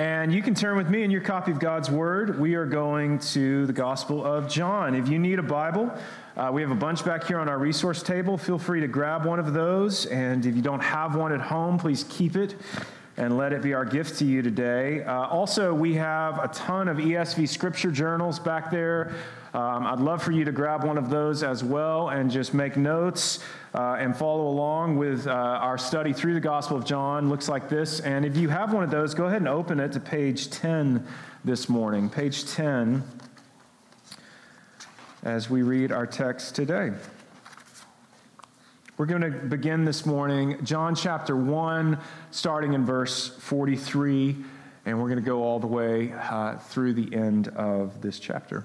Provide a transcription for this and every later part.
And you can turn with me in your copy of God's Word. We are going to the Gospel of John. If you need a Bible, uh, we have a bunch back here on our resource table. Feel free to grab one of those. And if you don't have one at home, please keep it and let it be our gift to you today. Uh, also, we have a ton of ESV scripture journals back there. Um, I'd love for you to grab one of those as well and just make notes uh, and follow along with uh, our study through the Gospel of John. Looks like this. And if you have one of those, go ahead and open it to page 10 this morning. Page 10 as we read our text today. We're going to begin this morning, John chapter 1, starting in verse 43, and we're going to go all the way uh, through the end of this chapter.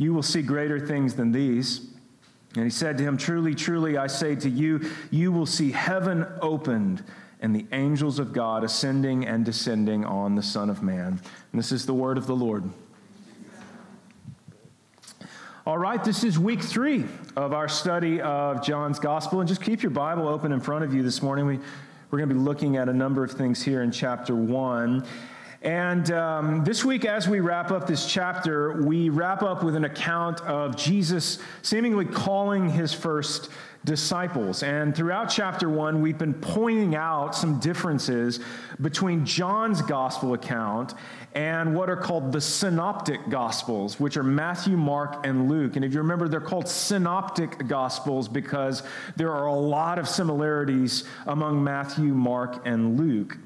You will see greater things than these. And he said to him, Truly, truly, I say to you, you will see heaven opened and the angels of God ascending and descending on the Son of Man. And this is the word of the Lord. All right, this is week three of our study of John's Gospel. And just keep your Bible open in front of you this morning. We, we're going to be looking at a number of things here in chapter one. And um, this week, as we wrap up this chapter, we wrap up with an account of Jesus seemingly calling his first disciples. And throughout chapter one, we've been pointing out some differences between John's gospel account and what are called the synoptic gospels, which are Matthew, Mark, and Luke. And if you remember, they're called synoptic gospels because there are a lot of similarities among Matthew, Mark, and Luke.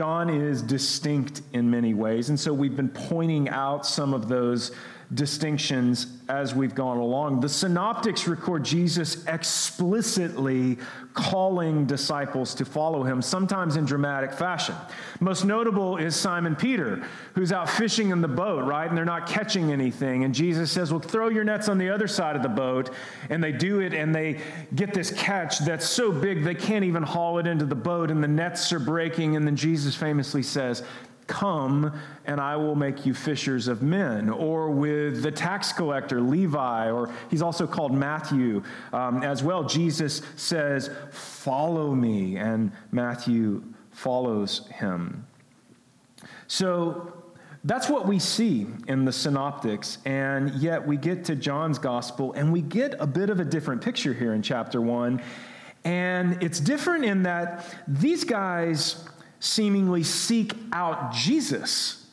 John is distinct in many ways. And so we've been pointing out some of those distinctions as we've gone along. The synoptics record Jesus explicitly calling disciples to follow him, sometimes in dramatic fashion. Most notable is Simon Peter, who's out fishing in the boat, right? And they're not catching anything. And Jesus says, Well, throw your nets on the other side of the boat. And they do it, and they get this catch that's so big they can't even haul it into the boat, and the nets are breaking. And then Jesus famously says, Come and I will make you fishers of men. Or with the tax collector, Levi, or he's also called Matthew um, as well. Jesus says, Follow me, and Matthew follows him. So that's what we see in the synoptics, and yet we get to John's gospel and we get a bit of a different picture here in chapter one. And it's different in that these guys seemingly seek out Jesus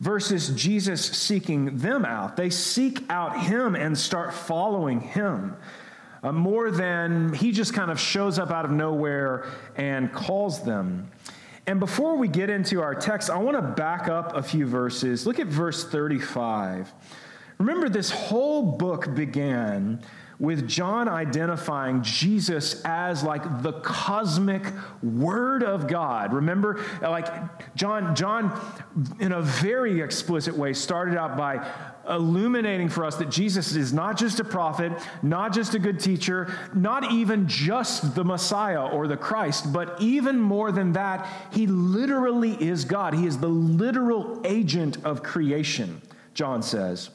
versus Jesus seeking them out. They seek out him and start following him. Uh, more than he just kind of shows up out of nowhere and calls them. And before we get into our text, I want to back up a few verses. Look at verse 35. Remember, this whole book began with John identifying Jesus as like the cosmic word of God. Remember, like John, John, in a very explicit way, started out by illuminating for us that Jesus is not just a prophet, not just a good teacher, not even just the Messiah or the Christ, but even more than that, he literally is God. He is the literal agent of creation, John says.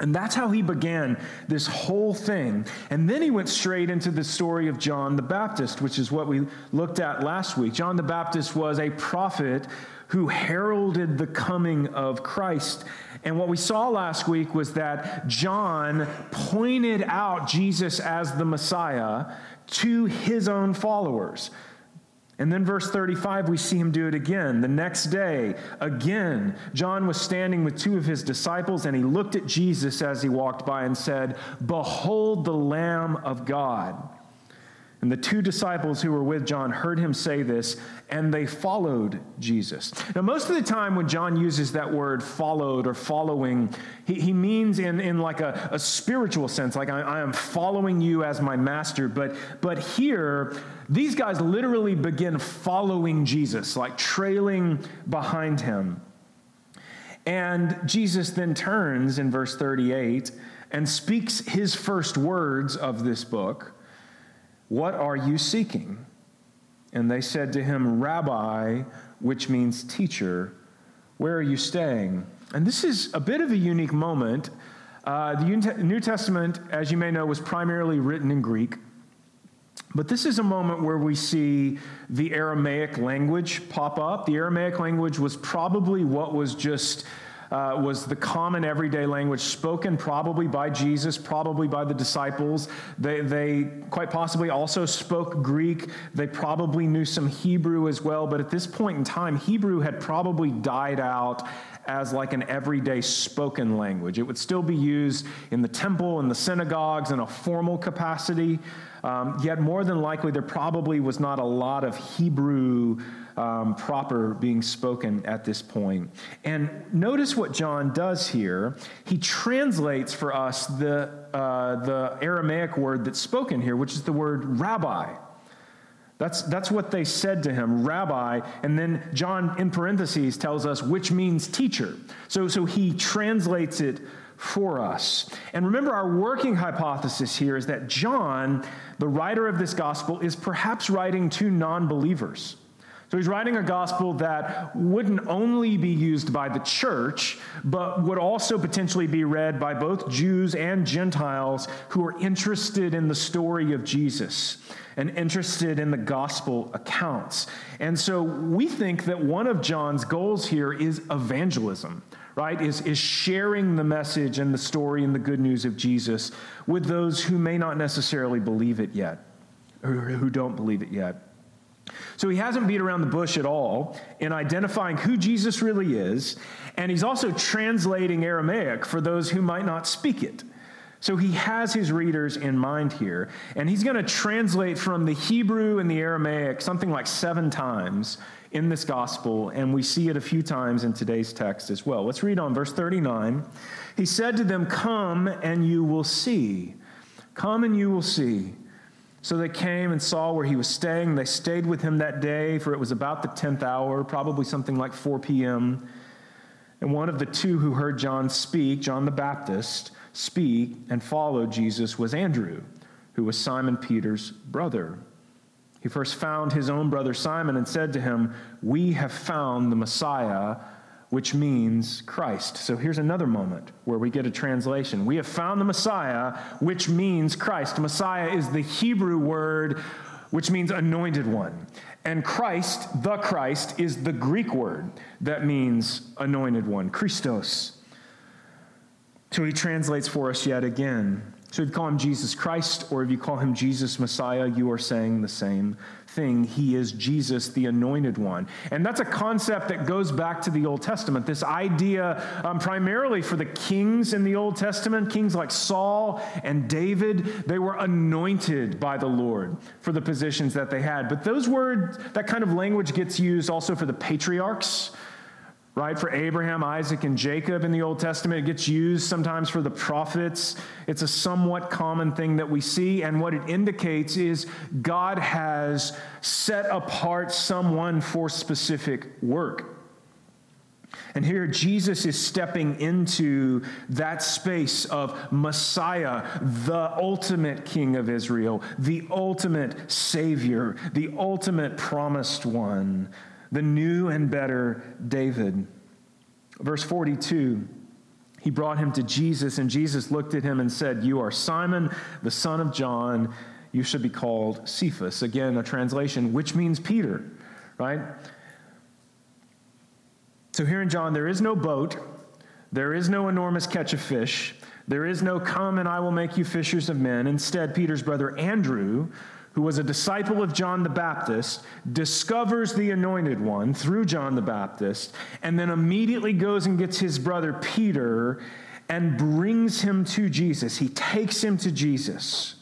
And that's how he began this whole thing. And then he went straight into the story of John the Baptist, which is what we looked at last week. John the Baptist was a prophet who heralded the coming of Christ. And what we saw last week was that John pointed out Jesus as the Messiah to his own followers. And then, verse 35, we see him do it again. The next day, again, John was standing with two of his disciples, and he looked at Jesus as he walked by and said, Behold the Lamb of God. And the two disciples who were with John heard him say this, and they followed Jesus. Now, most of the time when John uses that word followed or following, he, he means in, in like a, a spiritual sense, like I, I am following you as my master. But, but here, these guys literally begin following Jesus, like trailing behind him. And Jesus then turns in verse 38 and speaks his first words of this book what are you seeking? And they said to him, Rabbi, which means teacher, where are you staying? And this is a bit of a unique moment. Uh, the New Testament, as you may know, was primarily written in Greek. But this is a moment where we see the Aramaic language pop up. The Aramaic language was probably what was just uh, was the common everyday language spoken probably by Jesus, probably by the disciples. They, they quite possibly also spoke Greek. They probably knew some Hebrew as well, but at this point in time, Hebrew had probably died out as like an everyday spoken language. It would still be used in the temple and the synagogues in a formal capacity. Um, yet, more than likely, there probably was not a lot of Hebrew um, proper being spoken at this point. And notice what John does here. He translates for us the, uh, the Aramaic word that's spoken here, which is the word rabbi. That's, that's what they said to him, rabbi. And then John, in parentheses, tells us which means teacher. So, so he translates it for us. And remember, our working hypothesis here is that John, the writer of this gospel, is perhaps writing to non believers. So he's writing a gospel that wouldn't only be used by the church, but would also potentially be read by both Jews and Gentiles who are interested in the story of Jesus and interested in the gospel accounts. And so we think that one of John's goals here is evangelism, right? Is, is sharing the message and the story and the good news of Jesus with those who may not necessarily believe it yet, or who don't believe it yet. So he hasn't beat around the bush at all in identifying who Jesus really is, and he's also translating Aramaic for those who might not speak it. So he has his readers in mind here, and he's going to translate from the Hebrew and the Aramaic something like seven times in this gospel, and we see it a few times in today's text as well. Let's read on verse 39. He said to them, Come and you will see. Come and you will see. So they came and saw where he was staying. They stayed with him that day, for it was about the 10th hour, probably something like 4 p.m. And one of the two who heard John speak, John the Baptist, speak and follow Jesus was Andrew, who was Simon Peter's brother. He first found his own brother Simon and said to him, We have found the Messiah which means Christ. So here's another moment where we get a translation. We have found the Messiah, which means Christ. Messiah is the Hebrew word which means anointed one. And Christ, the Christ, is the Greek word that means anointed one, Christos. So he translates for us yet again. So if you call him Jesus Christ or if you call him Jesus Messiah, you are saying the same thing. He is Jesus, the anointed one. And that's a concept that goes back to the Old Testament. This idea, um, primarily for the kings in the Old Testament, kings like Saul and David, they were anointed by the Lord for the positions that they had. But those words, that kind of language gets used also for the patriarchs right? For Abraham, Isaac, and Jacob in the Old Testament. It gets used sometimes for the prophets. It's a somewhat common thing that we see. And what it indicates is God has set apart someone for specific work. And here Jesus is stepping into that space of Messiah, the ultimate King of Israel, the ultimate Savior, the ultimate promised one the new and better David. Verse 42 he brought him to Jesus, and Jesus looked at him and said, You are Simon, the son of John. You should be called Cephas. Again, a translation, which means Peter, right? So here in John, there is no boat, there is no enormous catch of fish, there is no come and I will make you fishers of men. Instead, Peter's brother Andrew who was a disciple of John the Baptist, discovers the anointed one through John the Baptist, and then immediately goes and gets his brother Peter and brings him to Jesus. He takes him to Jesus.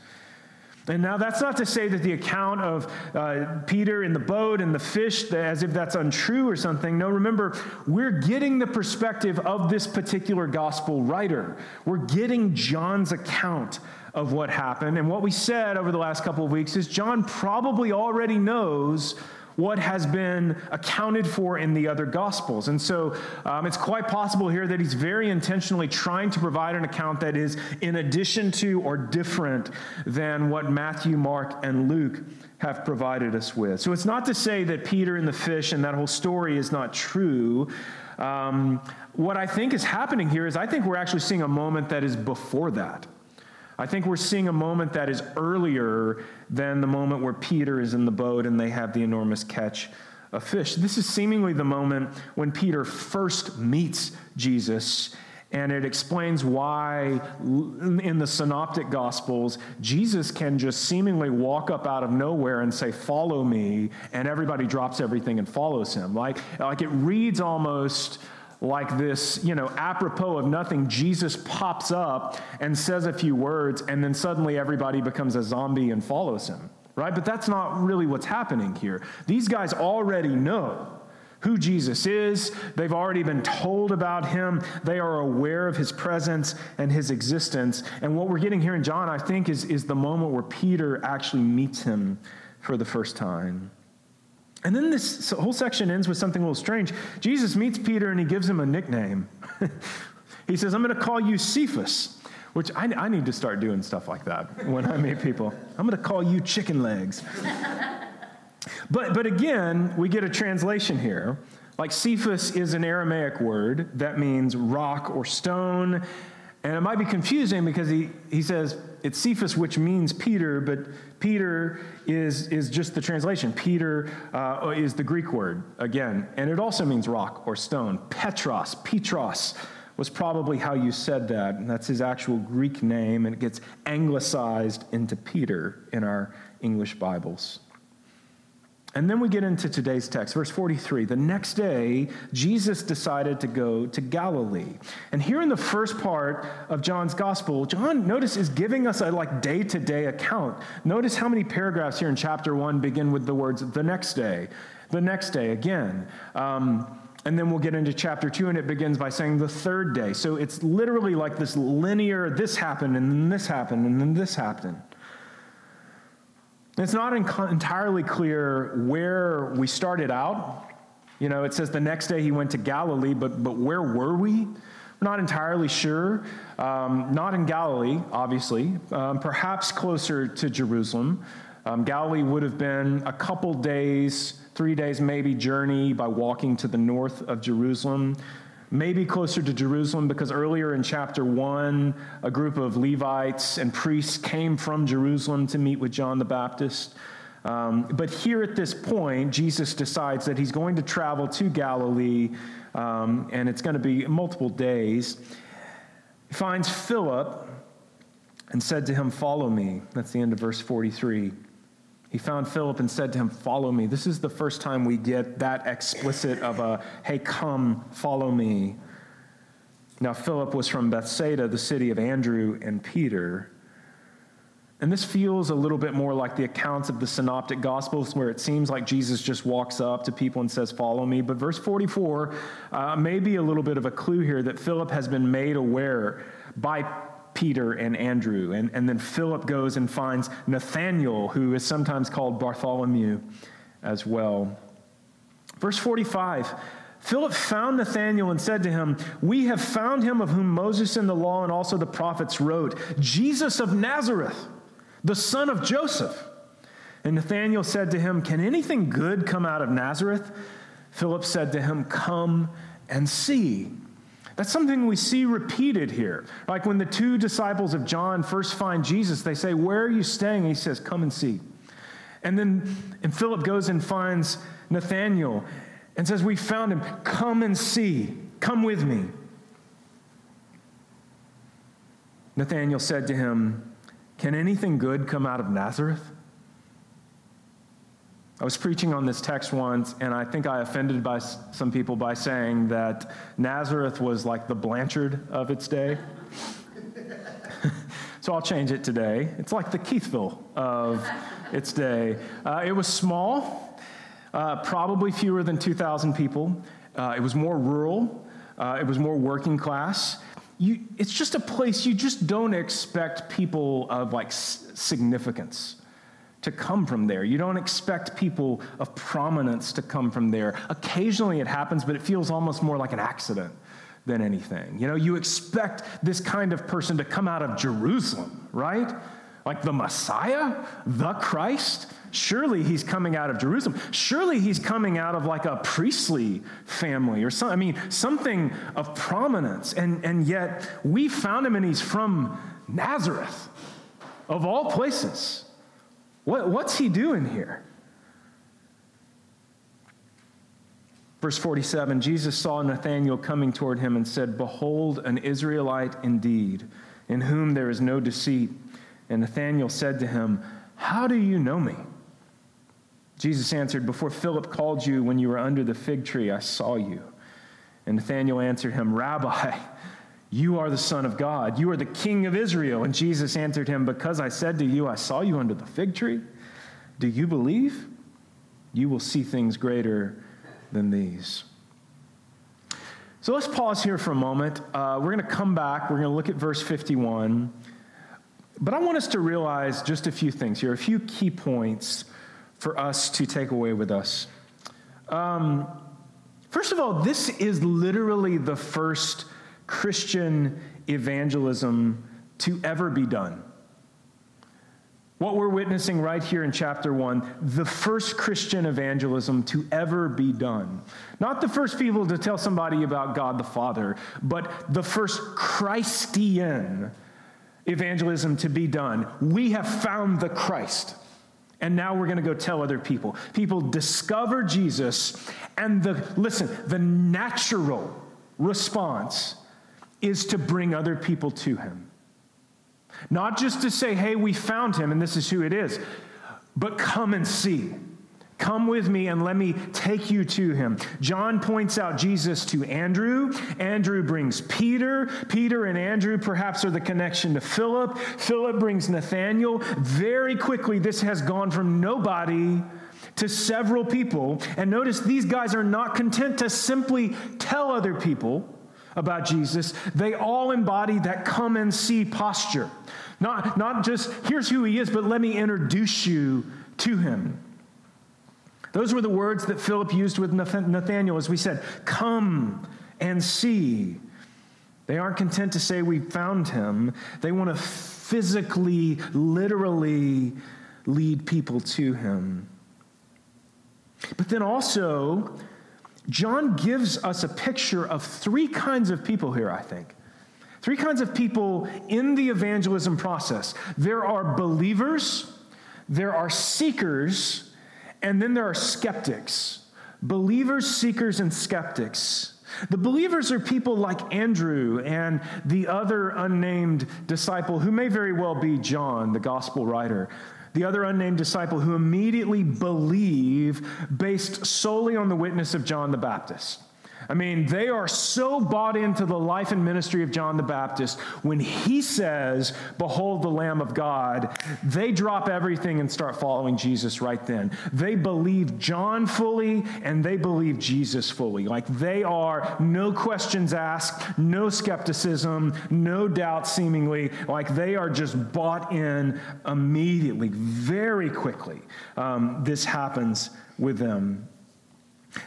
And now that's not to say that the account of uh, Peter in the boat and the fish, as if that's untrue or something. No, remember, we're getting the perspective of this particular gospel writer. We're getting John's account of what happened. And what we said over the last couple of weeks is John probably already knows what has been accounted for in the other gospels. And so um, it's quite possible here that he's very intentionally trying to provide an account that is in addition to or different than what Matthew, Mark, and Luke have provided us with. So it's not to say that Peter and the fish and that whole story is not true. Um, what I think is happening here is I think we're actually seeing a moment that is before that. I think we're seeing a moment that is earlier than the moment where Peter is in the boat and they have the enormous catch of fish. This is seemingly the moment when Peter first meets Jesus. And it explains why in the synoptic gospels, Jesus can just seemingly walk up out of nowhere and say, Follow me, and everybody drops everything and follows him. Like, like it reads almost like this, you know, apropos of nothing, Jesus pops up and says a few words, and then suddenly everybody becomes a zombie and follows him, right? But that's not really what's happening here. These guys already know who Jesus is. They've already been told about him. They are aware of his presence and his existence. And what we're getting here in John, I think, is, is the moment where Peter actually meets him for the first time. And then this whole section ends with something a little strange. Jesus meets Peter and he gives him a nickname. he says, I'm going to call you Cephas, which I, I, need to start doing stuff like that when I meet people. I'm going to call you chicken legs. but, but again, we get a translation here. Like Cephas is an Aramaic word that means rock or stone. And it might be confusing because he, he says it's Cephas, which means Peter, but Peter is, is just the translation. Peter uh, is the Greek word, again, and it also means rock or stone. Petros, Petros was probably how you said that. And that's his actual Greek name, and it gets anglicized into Peter in our English Bibles. And then we get into today's text, verse 43. The next day, Jesus decided to go to Galilee. And here in the first part of John's gospel, John, notice, is giving us a like day to day account. Notice how many paragraphs here in chapter 1 begin with the words, the next day, the next day again. Um, and then we'll get into chapter 2, and it begins by saying the third day. So it's literally like this linear this happened, and then this happened, and then this happened. It's not entirely clear where we started out. You know, it says the next day he went to Galilee, but, but where were we? Not entirely sure. Um, not in Galilee, obviously, um, perhaps closer to Jerusalem. Um, Galilee would have been a couple days, three days maybe, journey by walking to the north of Jerusalem maybe closer to Jerusalem because earlier in chapter 1, a group of Levites and priests came from Jerusalem to meet with John the Baptist. Um, but here at this point, Jesus decides that he's going to travel to Galilee, um, and it's going to be multiple days. He finds Philip and said to him, Follow me. That's the end of verse 43. He found Philip and said to him, Follow me. This is the first time we get that explicit of a, hey, come, follow me. Now, Philip was from Bethsaida, the city of Andrew and Peter. And this feels a little bit more like the accounts of the synoptic gospels, where it seems like Jesus just walks up to people and says, Follow me. But verse 44 uh, may be a little bit of a clue here that Philip has been made aware by Peter and Andrew. And, and then Philip goes and finds Nathanael, who is sometimes called Bartholomew as well. Verse 45 Philip found Nathanael and said to him, We have found him of whom Moses in the law and also the prophets wrote, Jesus of Nazareth, the son of Joseph. And Nathanael said to him, Can anything good come out of Nazareth? Philip said to him, Come and see. That's something we see repeated here. Like when the two disciples of John first find Jesus, they say, Where are you staying? And he says, Come and see. And then and Philip goes and finds Nathanael and says, We found him. Come and see. Come with me. Nathanael said to him, Can anything good come out of Nazareth? I was preaching on this text once, and I think I offended by some people by saying that Nazareth was like the Blanchard of its day. so I'll change it today. It's like the Keithville of its day. Uh, it was small, uh, probably fewer than 2,000 people. Uh, it was more rural, uh, it was more working class. You, it's just a place you just don't expect people of like s- significance to come from there. You don't expect people of prominence to come from there. Occasionally it happens, but it feels almost more like an accident than anything. You know, you expect this kind of person to come out of Jerusalem, right? Like the Messiah, the Christ. Surely he's coming out of Jerusalem. Surely he's coming out of like a priestly family or something. I mean, something of prominence. And, and yet we found him and he's from Nazareth, of all places. What, what's he doing here? Verse 47 Jesus saw Nathanael coming toward him and said, Behold, an Israelite indeed, in whom there is no deceit. And Nathanael said to him, How do you know me? Jesus answered, Before Philip called you when you were under the fig tree, I saw you. And Nathanael answered him, Rabbi, you are the Son of God. You are the King of Israel. And Jesus answered him, Because I said to you, I saw you under the fig tree. Do you believe? You will see things greater than these. So let's pause here for a moment. Uh, we're going to come back. We're going to look at verse 51. But I want us to realize just a few things here, a few key points for us to take away with us. Um, first of all, this is literally the first Christian evangelism to ever be done. What we're witnessing right here in chapter one, the first Christian evangelism to ever be done. Not the first people to tell somebody about God the Father, but the first Christian evangelism to be done. We have found the Christ. And now we're going to go tell other people. People discover Jesus, and the, listen, the natural response is to bring other people to him. Not just to say, hey, we found him and this is who it is, but come and see. Come with me and let me take you to him. John points out Jesus to Andrew. Andrew brings Peter. Peter and Andrew perhaps are the connection to Philip. Philip brings Nathanael. Very quickly, this has gone from nobody to several people. And notice these guys are not content to simply tell other people about Jesus, they all embody that come and see posture. Not, not just, here's who he is, but let me introduce you to him. Those were the words that Philip used with Nathanael, as we said, come and see. They aren't content to say we found him, they want to physically, literally lead people to him. But then also, John gives us a picture of three kinds of people here, I think. Three kinds of people in the evangelism process there are believers, there are seekers, and then there are skeptics. Believers, seekers, and skeptics. The believers are people like Andrew and the other unnamed disciple, who may very well be John, the gospel writer the other unnamed disciple who immediately believe based solely on the witness of John the Baptist. I mean, they are so bought into the life and ministry of John the Baptist. When he says, Behold the Lamb of God, they drop everything and start following Jesus right then. They believe John fully and they believe Jesus fully. Like they are no questions asked, no skepticism, no doubt seemingly. Like they are just bought in immediately, very quickly. Um, this happens with them.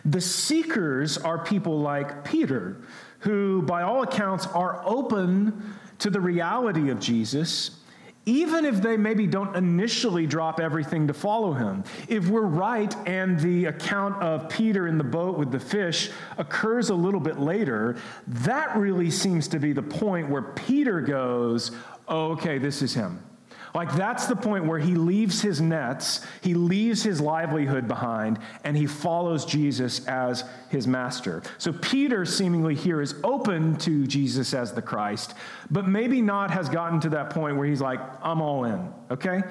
The seekers are people like Peter, who, by all accounts, are open to the reality of Jesus, even if they maybe don't initially drop everything to follow him. If we're right and the account of Peter in the boat with the fish occurs a little bit later, that really seems to be the point where Peter goes, oh, okay, this is him. Like, that's the point where he leaves his nets, he leaves his livelihood behind, and he follows Jesus as his master. So, Peter seemingly here is open to Jesus as the Christ, but maybe not has gotten to that point where he's like, I'm all in, okay?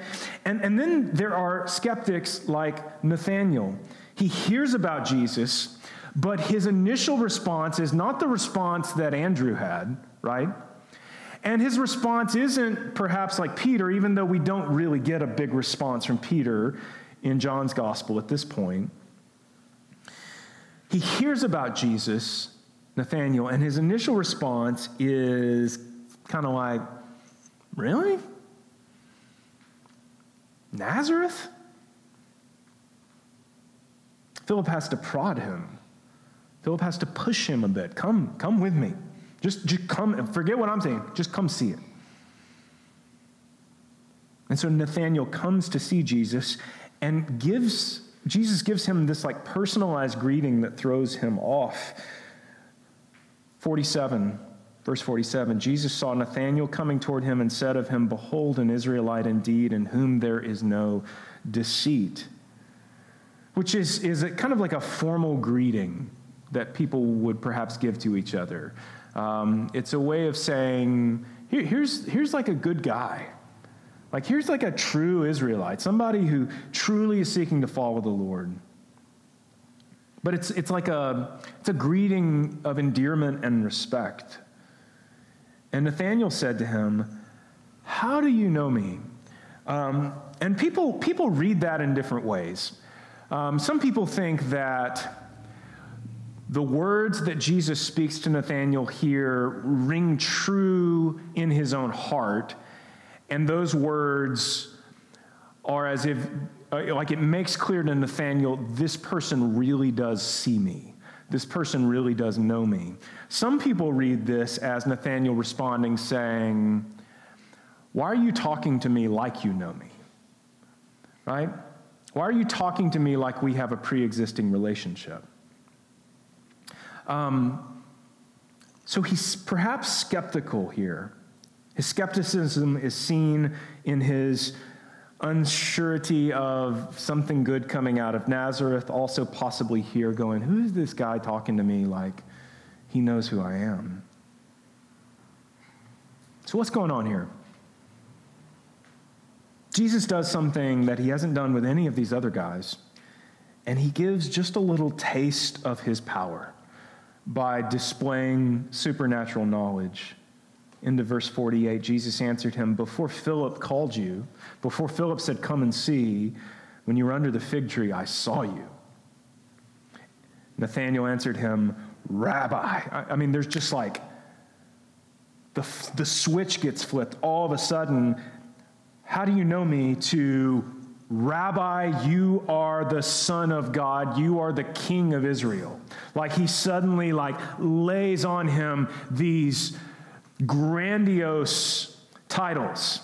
And, and then there are skeptics like Nathanael. He hears about Jesus, but his initial response is not the response that Andrew had, right? And his response isn't perhaps like Peter, even though we don't really get a big response from Peter in John's gospel at this point. He hears about Jesus, Nathanael, and his initial response is kind of like, Really? Nazareth? Philip has to prod him. Philip has to push him a bit. Come, come with me. Just, just come, forget what I'm saying, just come see it. And so Nathanael comes to see Jesus and gives, Jesus gives him this like personalized greeting that throws him off. 47, verse 47 Jesus saw Nathanael coming toward him and said of him, Behold, an Israelite indeed, in whom there is no deceit. Which is, is kind of like a formal greeting that people would perhaps give to each other. Um, it's a way of saying, Here, here's, here's like a good guy. Like, here's like a true Israelite, somebody who truly is seeking to follow the Lord. But it's, it's like a, it's a greeting of endearment and respect. And Nathanael said to him, How do you know me? Um, and people, people read that in different ways. Um, some people think that the words that Jesus speaks to Nathanael here ring true in his own heart, and those words are as if, uh, like, it makes clear to Nathanael, this person really does see me. This person really does know me. Some people read this as Nathanael responding, saying, Why are you talking to me like you know me? Right? Why are you talking to me like we have a pre existing relationship? Um, so he's perhaps skeptical here. His skepticism is seen in his unsurety of something good coming out of Nazareth, also possibly here going, Who is this guy talking to me like he knows who I am? So, what's going on here? Jesus does something that he hasn't done with any of these other guys, and he gives just a little taste of his power by displaying supernatural knowledge. Into verse 48, Jesus answered him, Before Philip called you, before Philip said, Come and see, when you were under the fig tree, I saw you. Nathanael answered him, Rabbi. I, I mean, there's just like the, the switch gets flipped. All of a sudden, how do you know me? To Rabbi, you are the Son of God. You are the King of Israel. Like he suddenly like lays on him these grandiose titles.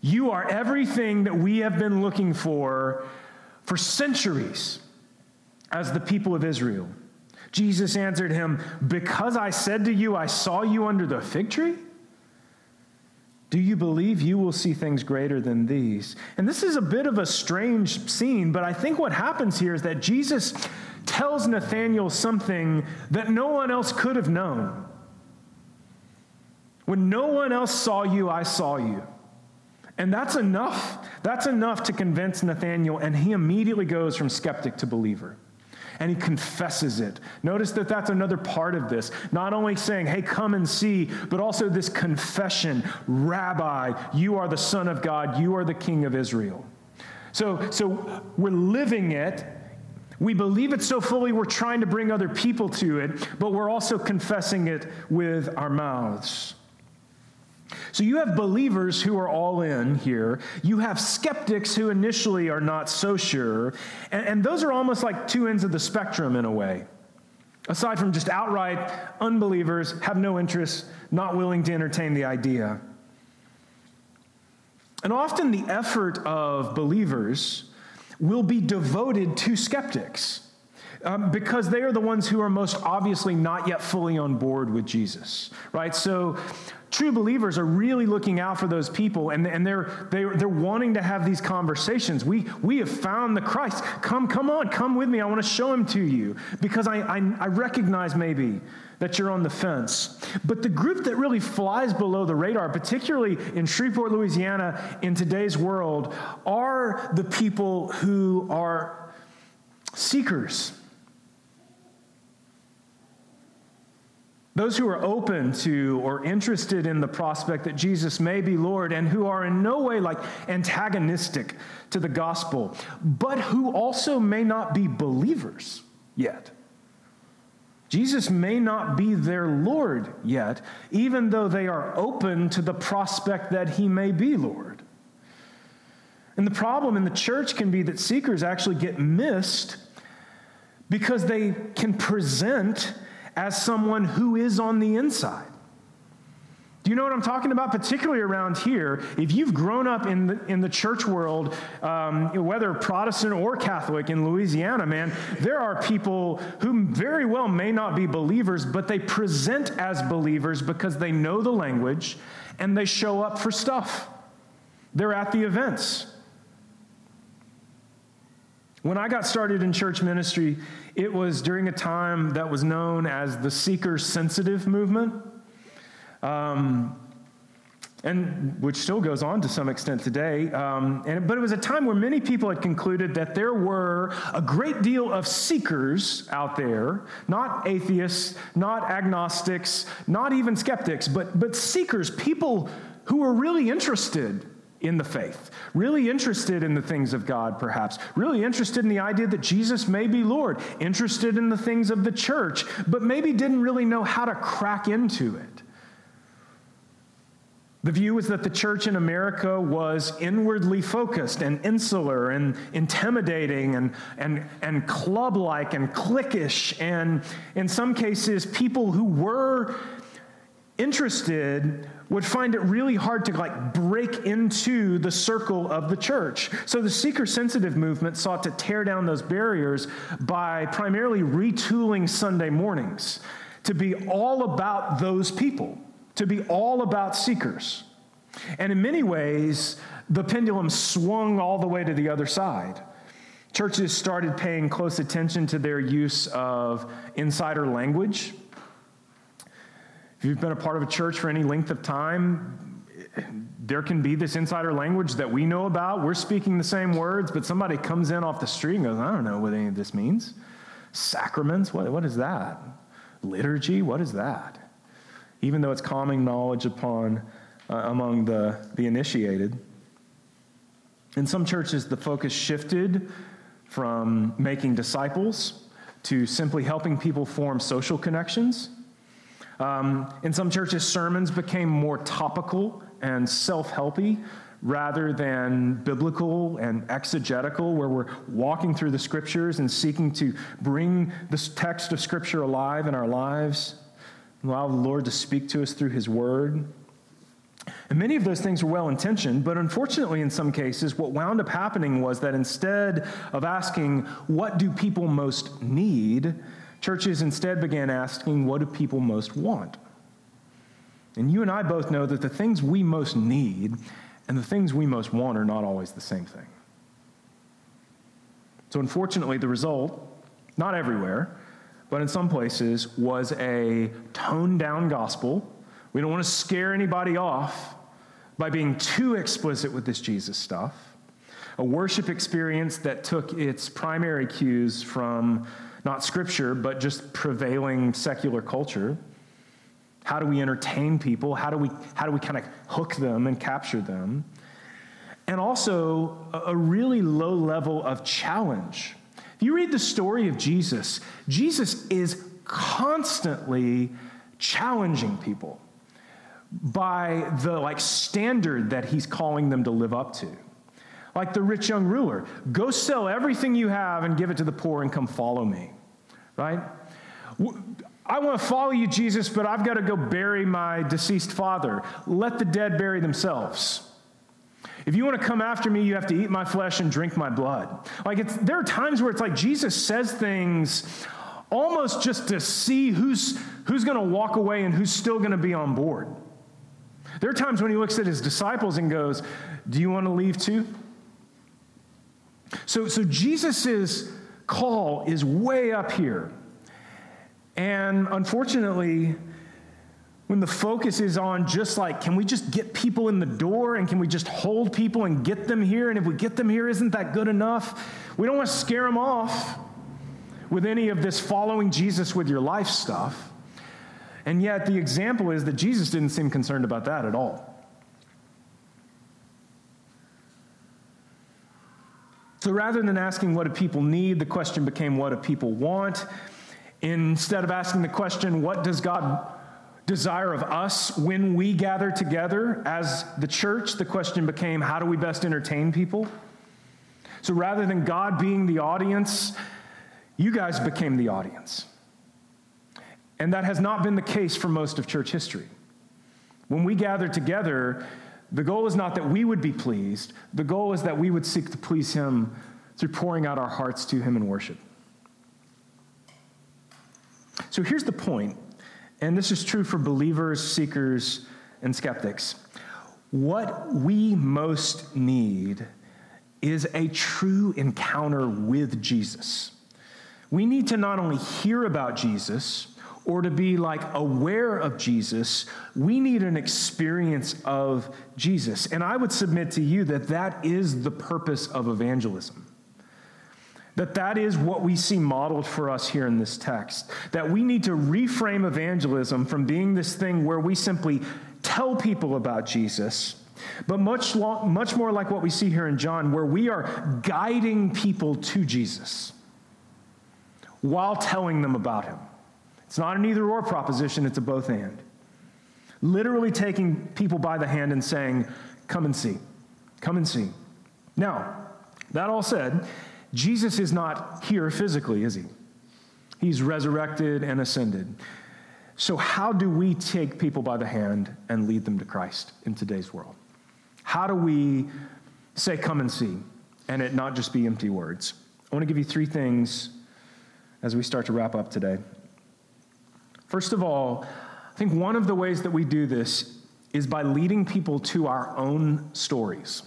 You are everything that we have been looking for for centuries as the people of Israel. Jesus answered him, Because I said to you, I saw you under the fig tree? Do you believe you will see things greater than these? And this is a bit of a strange scene, but I think what happens here is that Jesus tells Nathanael something that no one else could have known. When no one else saw you, I saw you. And that's enough. That's enough to convince Nathanael, and he immediately goes from skeptic to believer and he confesses it. Notice that that's another part of this. Not only saying, hey, come and see, but also this confession Rabbi, you are the Son of God, you are the King of Israel. So, so we're living it. We believe it so fully, we're trying to bring other people to it, but we're also confessing it with our mouths. So you have believers who are all in here. You have skeptics who initially are not so sure. And, and, those are almost like two ends of the spectrum in a way. Aside from just outright unbelievers, have no interest, not willing to entertain the idea. And often the effort of believers will be devoted to skeptics. Um, because they are the ones who are most obviously not yet fully on board with Jesus, right? So, true believers are really looking out for those people and, and they're, they're, they're wanting to have these conversations. We, we have found the Christ. Come, come on, come with me. I want to show him to you because I, I, I recognize maybe that you're on the fence. But the group that really flies below the radar, particularly in Shreveport, Louisiana, in today's world, are the people who are seekers. Those who are open to or interested in the prospect that Jesus may be Lord and who are in no way like antagonistic to the gospel, but who also may not be believers yet. Jesus may not be their Lord yet, even though they are open to the prospect that he may be Lord. And the problem in the church can be that seekers actually get missed because they can present as someone who is on the inside. Do you know what I'm talking about? Particularly around here, if you've grown up in the, in the church world, um, whether Protestant or Catholic in Louisiana, man, there are people who very well may not be believers, but they present as believers because they know the language and they show up for stuff. They're at the events. When I got started in church ministry, it was during a time that was known as the seeker sensitive movement. Um, and which still goes on to some extent today. Um, and, but it was a time where many people had concluded that there were a great deal of seekers out there, not atheists, not agnostics, not even skeptics, but, but seekers, people who were really interested in the faith, really interested in the things of God, perhaps, really interested in the idea that Jesus may be Lord, interested in the things of the church, but maybe didn't really know how to crack into it. The view was that the church in America was inwardly focused and insular and intimidating and, and, and club like and cliquish. And in some cases, people who were interested would find it really hard to like break into the circle of the church. So the seeker sensitive movement sought to tear down those barriers by primarily retooling Sunday mornings to be all about those people to be all about seekers. And in many ways, the pendulum swung all the way to the other side. Churches started paying close attention to their use of insider language. If you've been a part of a church for any length of time, there can be this insider language that we know about. We're speaking the same words, but somebody comes in off the street and goes, I don't know what any of this means. Sacraments? What, what is that? Liturgy? What is that? even though it's common knowledge upon, uh, among the, the initiated. In some churches, the focus shifted from making disciples to simply helping people form social connections. Um, in some churches, sermons became more topical and self helpy rather than biblical and exegetical, where we're walking through the scriptures and seeking to bring this text of scripture alive in our lives allow the Lord to speak to us through His Word. And many of those things were well intentioned, but unfortunately, in some cases, what wound up happening was that instead of asking, What do people most need? Churches instead began asking, What do people most want? And you and I both know that the things we most need and the things we most want are not always the same thing. So, unfortunately, the result, not everywhere, but in some places was a toned down gospel. We don't want to scare anybody off by being too explicit with this Jesus stuff. A worship experience that took its primary cues from not scripture, but just prevailing secular culture. How do we entertain people? How do we, how do we kind of hook them and capture them? And also a, really low level of challenge if you read the story of Jesus, Jesus is constantly challenging people by the like standard that he's calling them to live up to. Like the rich young ruler, go sell everything you have and give it to the poor and come follow me. Right? I want to follow you, Jesus, but I've got to go bury my deceased father. Let the dead bury themselves. If you want to come after me, you have to eat my flesh and drink my blood. Like it's there are times where it's like Jesus says things almost just to see who's who's going to walk away and who's still going to be on board. There are times when he looks at his disciples and goes, "Do you want to leave too?" So so Jesus's call is way up here. And unfortunately, when the focus is on just like, can we just get people in the door and can we just hold people and get them here? And if we get them here, isn't that good enough? We don't want to scare them off with any of this following Jesus with your life stuff. And yet, the example is that Jesus didn't seem concerned about that at all. So rather than asking what do people need, the question became what do people want? Instead of asking the question, what does God desire of us when we gather together as the church, the question became how do we best entertain people? So rather than God being the audience, you guys became the audience. And that has not been the case for most of church history. When we gather together, the goal is not that we would be pleased, the goal is that we would seek to please Him through pouring out our hearts to Him in worship. So here's the point and this is true for believers, seekers, and skeptics. What we most need is a true encounter with Jesus. We need to not only hear about Jesus or to be like aware of Jesus, we need an experience of Jesus. And I would submit to you that that is the purpose of evangelism. That that is what we see modeled for us here in this text. That we need to reframe evangelism from being this thing where we simply tell people about Jesus, but much, long, much more like what we see here in John, where we are guiding people to Jesus while telling them about him. It's not an either or proposition, it's a both and. Literally taking people by the hand and saying, Come and see. Come and see. Now, that all said, Jesus is not here physically, is he? He's resurrected and ascended. So, how do we take people by the hand and lead them to Christ in today's world? How do we say, Come and see, and it not just be empty words? I want to give you three things as we start to wrap up today. First of all, I think one of the ways that we do this is by leading people to our own stories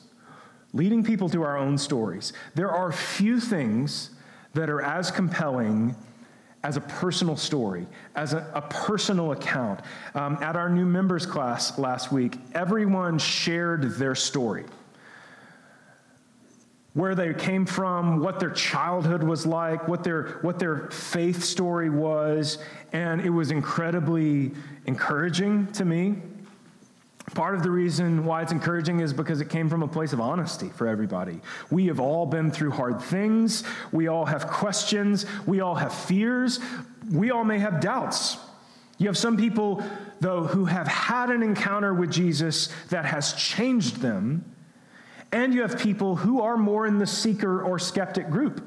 leading people to our own stories. There are few things that are as compelling as a personal story, as a, a personal account. Um, at our new members class last week, everyone shared their story. Where they came from, what their childhood was like, what their, what their faith story was, and it was incredibly encouraging to me. Part of the reason why it's encouraging is because it came from a place of honesty for everybody. We have all been through hard things. We all have questions. We all have fears. We all may have doubts. You have some people, though, who have had an encounter with Jesus that has changed them. And you have people who are more in the seeker or skeptic group,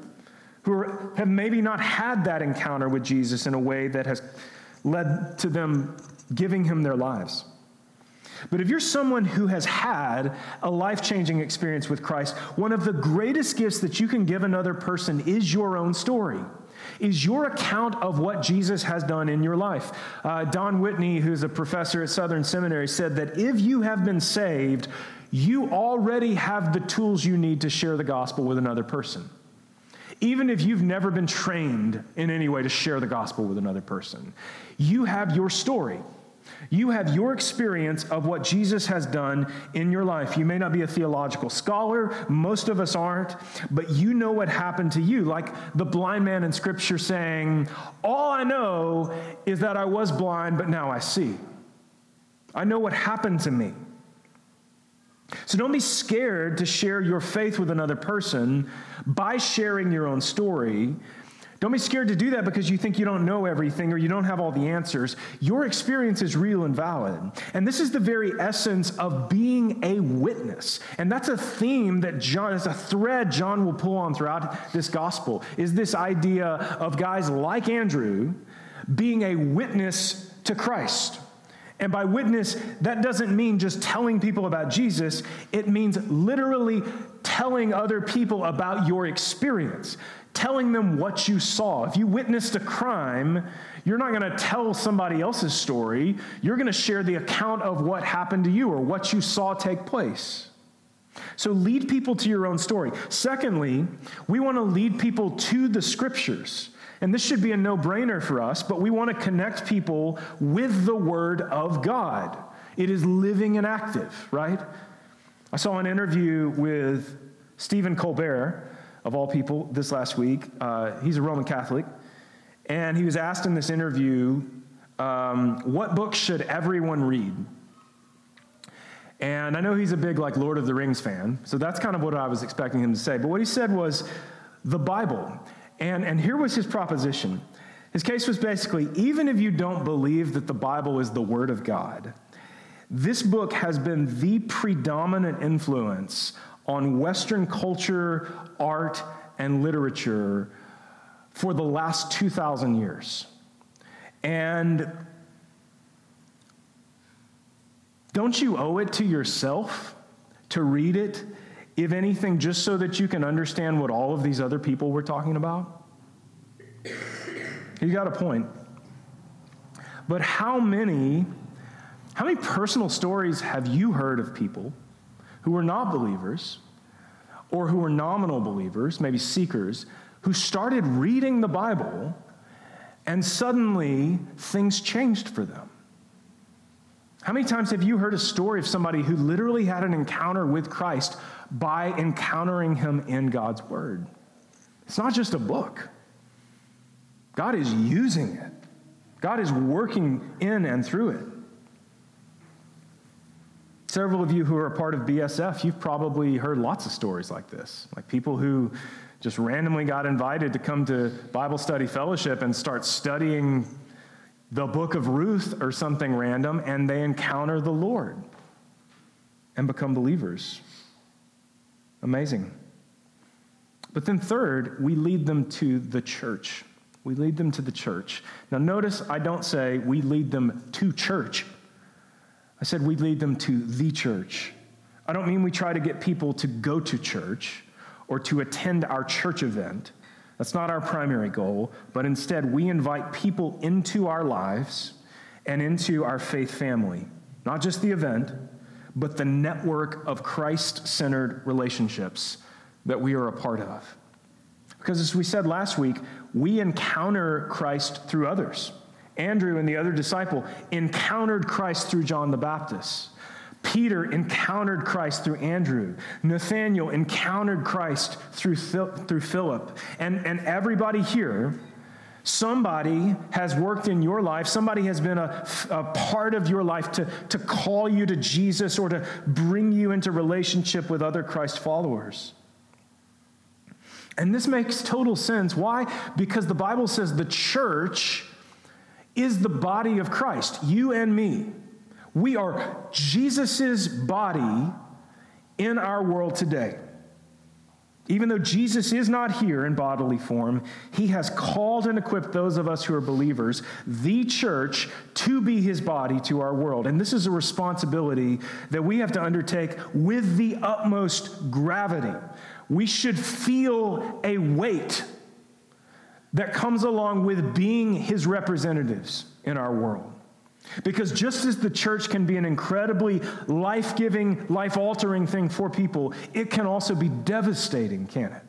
who are, have maybe not had that encounter with Jesus in a way that has led to them giving him their lives. But if you're someone who has had a life changing experience with Christ, one of the greatest gifts that you can give another person is your own story. Is your account of what Jesus has done in your life. Uh, Don Whitney, who's a professor at Southern Seminary, said that if you have been saved, you already have the tools you need to share the gospel with another person. Even if you've never been trained in any way to share the gospel with another person, you have your story. You have your experience of what Jesus has done in your life. You may not be a theological scholar, most of us aren't, but you know what happened to you. Like the blind man in Scripture saying, All I know is that I was blind, but now I see. I know what happened to me. So don't be scared to share your faith with another person by sharing your own story don't be scared to do that because you think you don't know everything or you don't have all the answers. Your experience is real and valid. And this is the very essence of being a witness. And that's a theme that John, is a thread John will pull on throughout this gospel, is this idea of guys like Andrew being a witness to Christ. And by witness, that doesn't mean just telling people about Jesus, it means literally telling other people about your experience, telling them what you saw. If you witnessed a crime, you're not going to tell somebody else's story. You're going to share the account of what happened to you or what you saw take place. So lead people to your own story. Secondly, we want to lead people to the scriptures. And this should be a no brainer for us, but we want to connect people with the Word of God. It is living and active, right? I saw an interview with Stephen Colbert, of all people, this last week. Uh, he's a Roman Catholic. And he was asked in this interview, um, what books should everyone read? And I know he's a big, like, Lord of the Rings fan, so that's kind of what I was expecting him to say. But what he said was the Bible. And, and here was his proposition. His case was basically even if you don't believe that the Bible is the Word of God, this book has been the predominant influence on Western culture, art, and literature for the last 2,000 years. And don't you owe it to yourself to read it, if anything, just so that you can understand what all of these other people were talking about? You got a point. But how many, how many personal stories have you heard of people who were not believers or who were nominal believers, maybe seekers, who started reading the Bible and suddenly things changed for them. How many times have you heard a story of somebody who literally had an encounter with Christ by encountering him in God's Word? It's not just a book, God is using it, God is working in and through it. Several of you who are a part of BSF, you've probably heard lots of stories like this, like people who just randomly got invited to come to Bible study fellowship and start studying the book of Ruth or something random, and they encounter the Lord and become believers. Amazing. But then, third, we lead them to the church. We lead them to the church. Now, notice I don't say we lead them to church, I said we lead them to the church. I don't mean we try to get people to go to church or to attend our church event. That's not our primary goal, but instead we invite people into our lives and into our faith family. Not just the event, but the network of Christ centered relationships that we are a part of. Because as we said last week, we encounter Christ through others. Andrew and the other disciple encountered Christ through John the Baptist. Peter encountered Christ through Andrew. Nathanael encountered Christ through, through Philip. And, and everybody here, somebody has worked in your life, somebody has been a, a part of your life to, to call you to Jesus or to bring you into relationship with other Christ followers. And this makes total sense. Why? Because the Bible says the church is the body of Christ, you and me. We are Jesus' body in our world today. Even though Jesus is not here in bodily form, he has called and equipped those of us who are believers, the church, to be his body to our world. And this is a responsibility that we have to undertake with the utmost gravity. We should feel a weight that comes along with being his representatives in our world. Because just as the church can be an incredibly life giving, life altering thing for people, it can also be devastating, can it?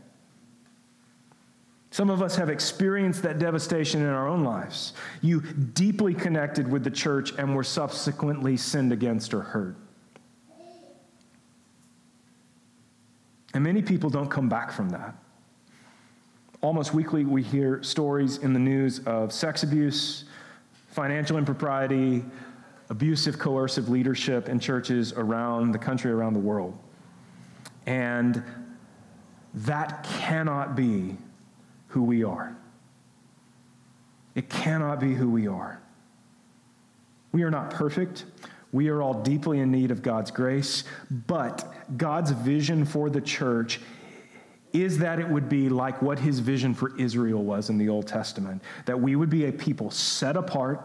Some of us have experienced that devastation in our own lives. You deeply connected with the church and were subsequently sinned against or hurt. And many people don't come back from that. Almost weekly, we hear stories in the news of sex abuse, financial impropriety, abusive, coercive leadership in churches around the country, around the world. And that cannot be who we are. It cannot be who we are. We are not perfect. We are all deeply in need of God's grace, but God's vision for the church is that it would be like what his vision for Israel was in the Old Testament that we would be a people set apart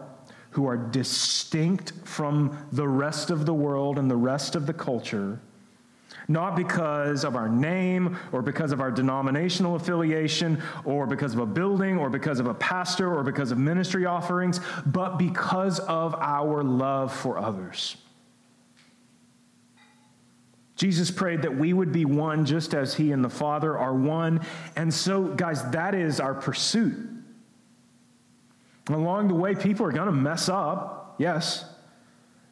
who are distinct from the rest of the world and the rest of the culture, not because of our name or because of our denominational affiliation or because of a building or because of a pastor or because of ministry offerings, but because of our love for others. Jesus prayed that we would be one just as he and the Father are one. And so, guys, that is our pursuit. Along the way, people are going to mess up, yes.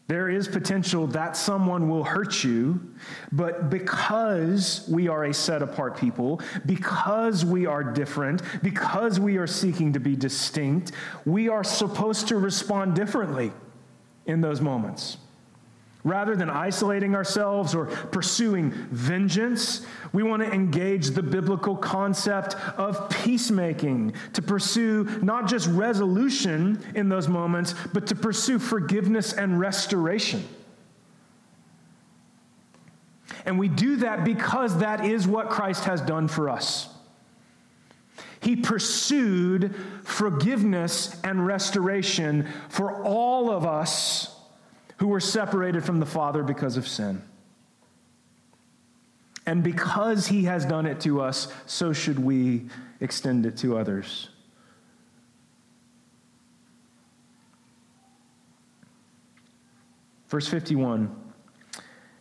There is potential that someone will hurt you, but because we are a set apart people, because we are different, because we are seeking to be distinct, we are supposed to respond differently in those moments. Rather than isolating ourselves or pursuing vengeance, we want to engage the biblical concept of peacemaking, to pursue not just resolution in those moments, but to pursue forgiveness and restoration. And we do that because that is what Christ has done for us. He pursued forgiveness and restoration for all of us who were separated from the Father because of sin. And because he has done it to us, so should we extend it to others. Verse 51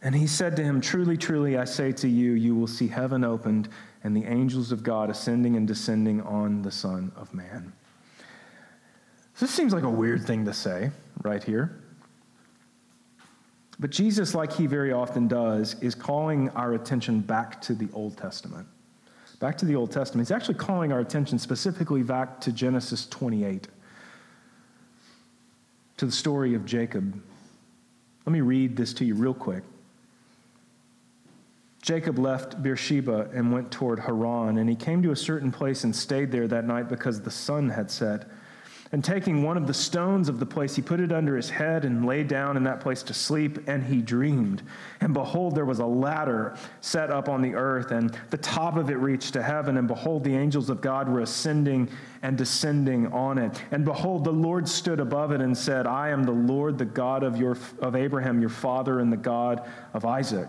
And he said to him, Truly, truly, I say to you, you will see heaven opened and the angels of God ascending and descending on the Son of Man. This seems like a weird thing to say right here. But Jesus, like he very often does, is calling our attention back to the Old Testament. Back to the Old Testament. He's actually calling our attention specifically back to Genesis 28, to the story of Jacob. Let me read this to you real quick. Jacob left Beersheba and went toward Haran, and he came to a certain place and stayed there that night because the sun had set. And taking one of the stones of the place, he put it under his head and lay down in that place to sleep. And he dreamed. And behold, there was a ladder set up on the earth, and the top of it reached to heaven. And behold, the angels of God were ascending and descending on it. And behold, the Lord stood above it and said, I am the Lord, the God of, your, of Abraham, your father, and the God of Isaac.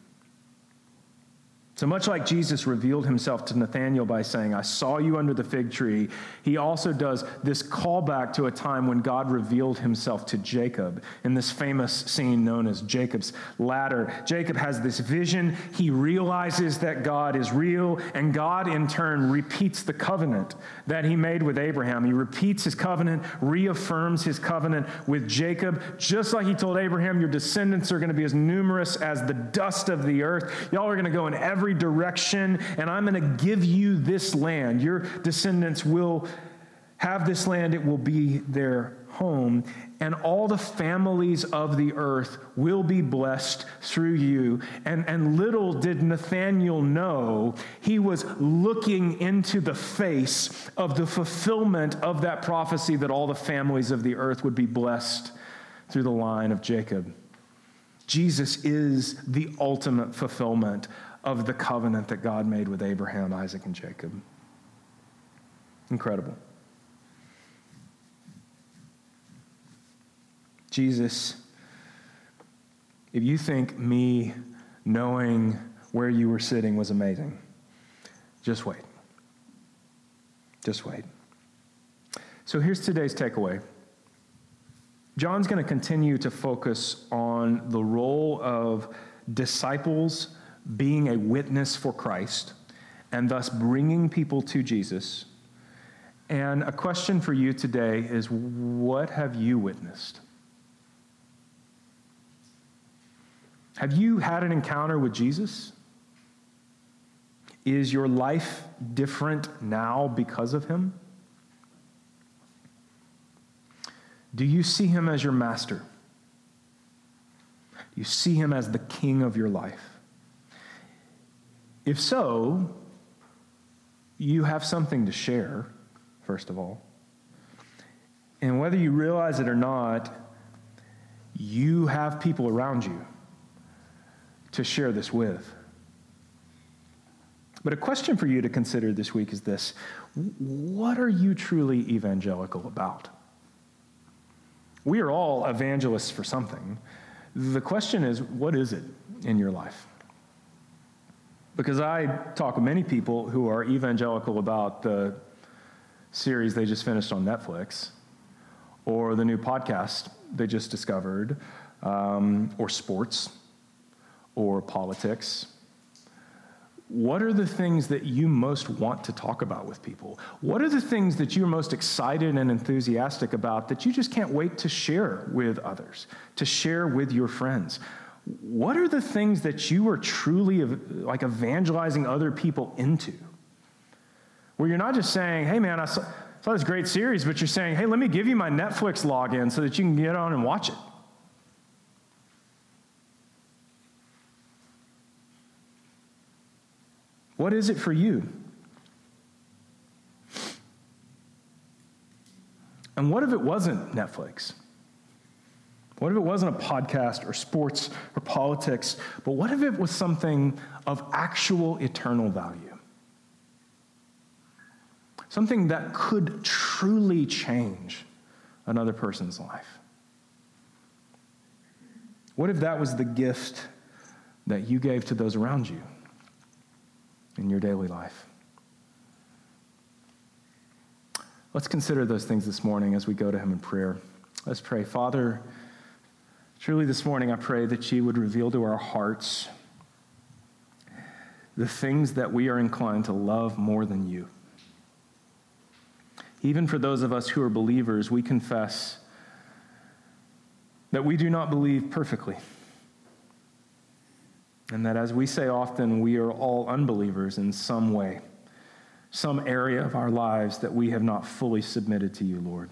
So much like Jesus revealed himself to Nathanael by saying, I saw you under the fig tree, he also does this callback to a time when God revealed himself to Jacob in this famous scene known as Jacob's ladder. Jacob has this vision. He realizes that God is real, and God in turn repeats the covenant that he made with Abraham. He repeats his covenant, reaffirms his covenant with Jacob, just like he told Abraham, Your descendants are going to be as numerous as the dust of the earth. Y'all are going to go in every every direction, and I'm going to give you this land. Your descendants will have this land, it will be their home, and all the families of the earth will be blessed through you. And, and little did Nathanael know, he was looking into the face of the fulfillment of that prophecy that all the families of the earth would be blessed through the line of Jacob. Jesus is the ultimate fulfillment of the covenant that God made with Abraham, Isaac, and Jacob. Incredible. Jesus, if you think me knowing where you were sitting was amazing, just wait. Just wait. So here's today's takeaway. John's going to continue to focus on the role of disciples being a witness for Christ and thus bringing people to Jesus. And a question for you today is what have you witnessed? Have you had an encounter with Jesus? Is your life different now because of him? Do you see him as your master? Do you see him as the king of your life? If so, you have something to share, first of all. And whether you realize it or not, you have people around you to share this with. But a question for you to consider this week is this What are you truly evangelical about? We are all evangelists for something. The question is, what is it in your life? Because I talk with many people who are evangelical about the series they just finished on Netflix, or the new podcast they just discovered, um, or sports, or politics. What are the things that you most want to talk about with people? What are the things that you're most excited and enthusiastic about that you just can't wait to share with others, to share with your friends? What are the things that you are truly like evangelizing other people into? Where you're not just saying, hey man, I saw, saw this great series, but you're saying, hey, let me give you my Netflix login so that you can get on and watch it. What is it for you? And what if it wasn't Netflix? What if it wasn't a podcast or sports or politics, but what if it was something of actual eternal value? Something that could truly change another person's life. What if that was the gift that you gave to those around you? in your daily life. Let's consider those things this morning as we go to Him in prayer. Let's pray. Father, truly this morning I pray that you would reveal to our hearts the things that we are inclined to love more than you. Even for those of us who are believers, we confess that we do not believe perfectly. And that, as we say often, we are all unbelievers in some way, some area of our lives that we have not fully submitted to you, Lord.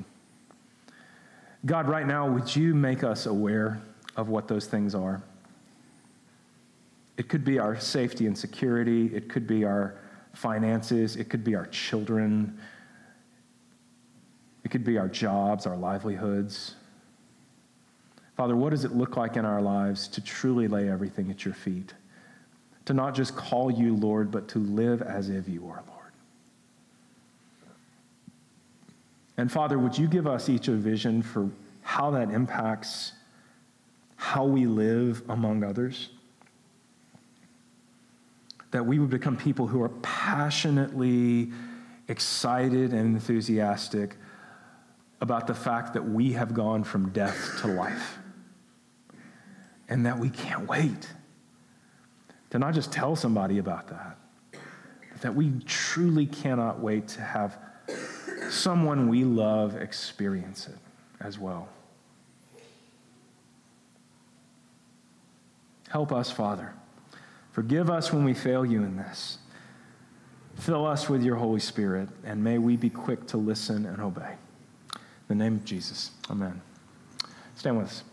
God, right now, would you make us aware of what those things are? It could be our safety and security, it could be our finances, it could be our children, it could be our jobs, our livelihoods. Father, what does it look like in our lives to truly lay everything at your feet? To not just call you Lord, but to live as if you are Lord. And Father, would you give us each a vision for how that impacts how we live among others? That we would become people who are passionately excited and enthusiastic about the fact that we have gone from death to life and that we can't wait to not just tell somebody about that, but that we truly cannot wait to have someone we love experience it as well. Help us, Father. Forgive us when we fail you in this. Fill us with your Holy Spirit, and may we be quick to listen and obey. In the name of Jesus, amen. Stand with us.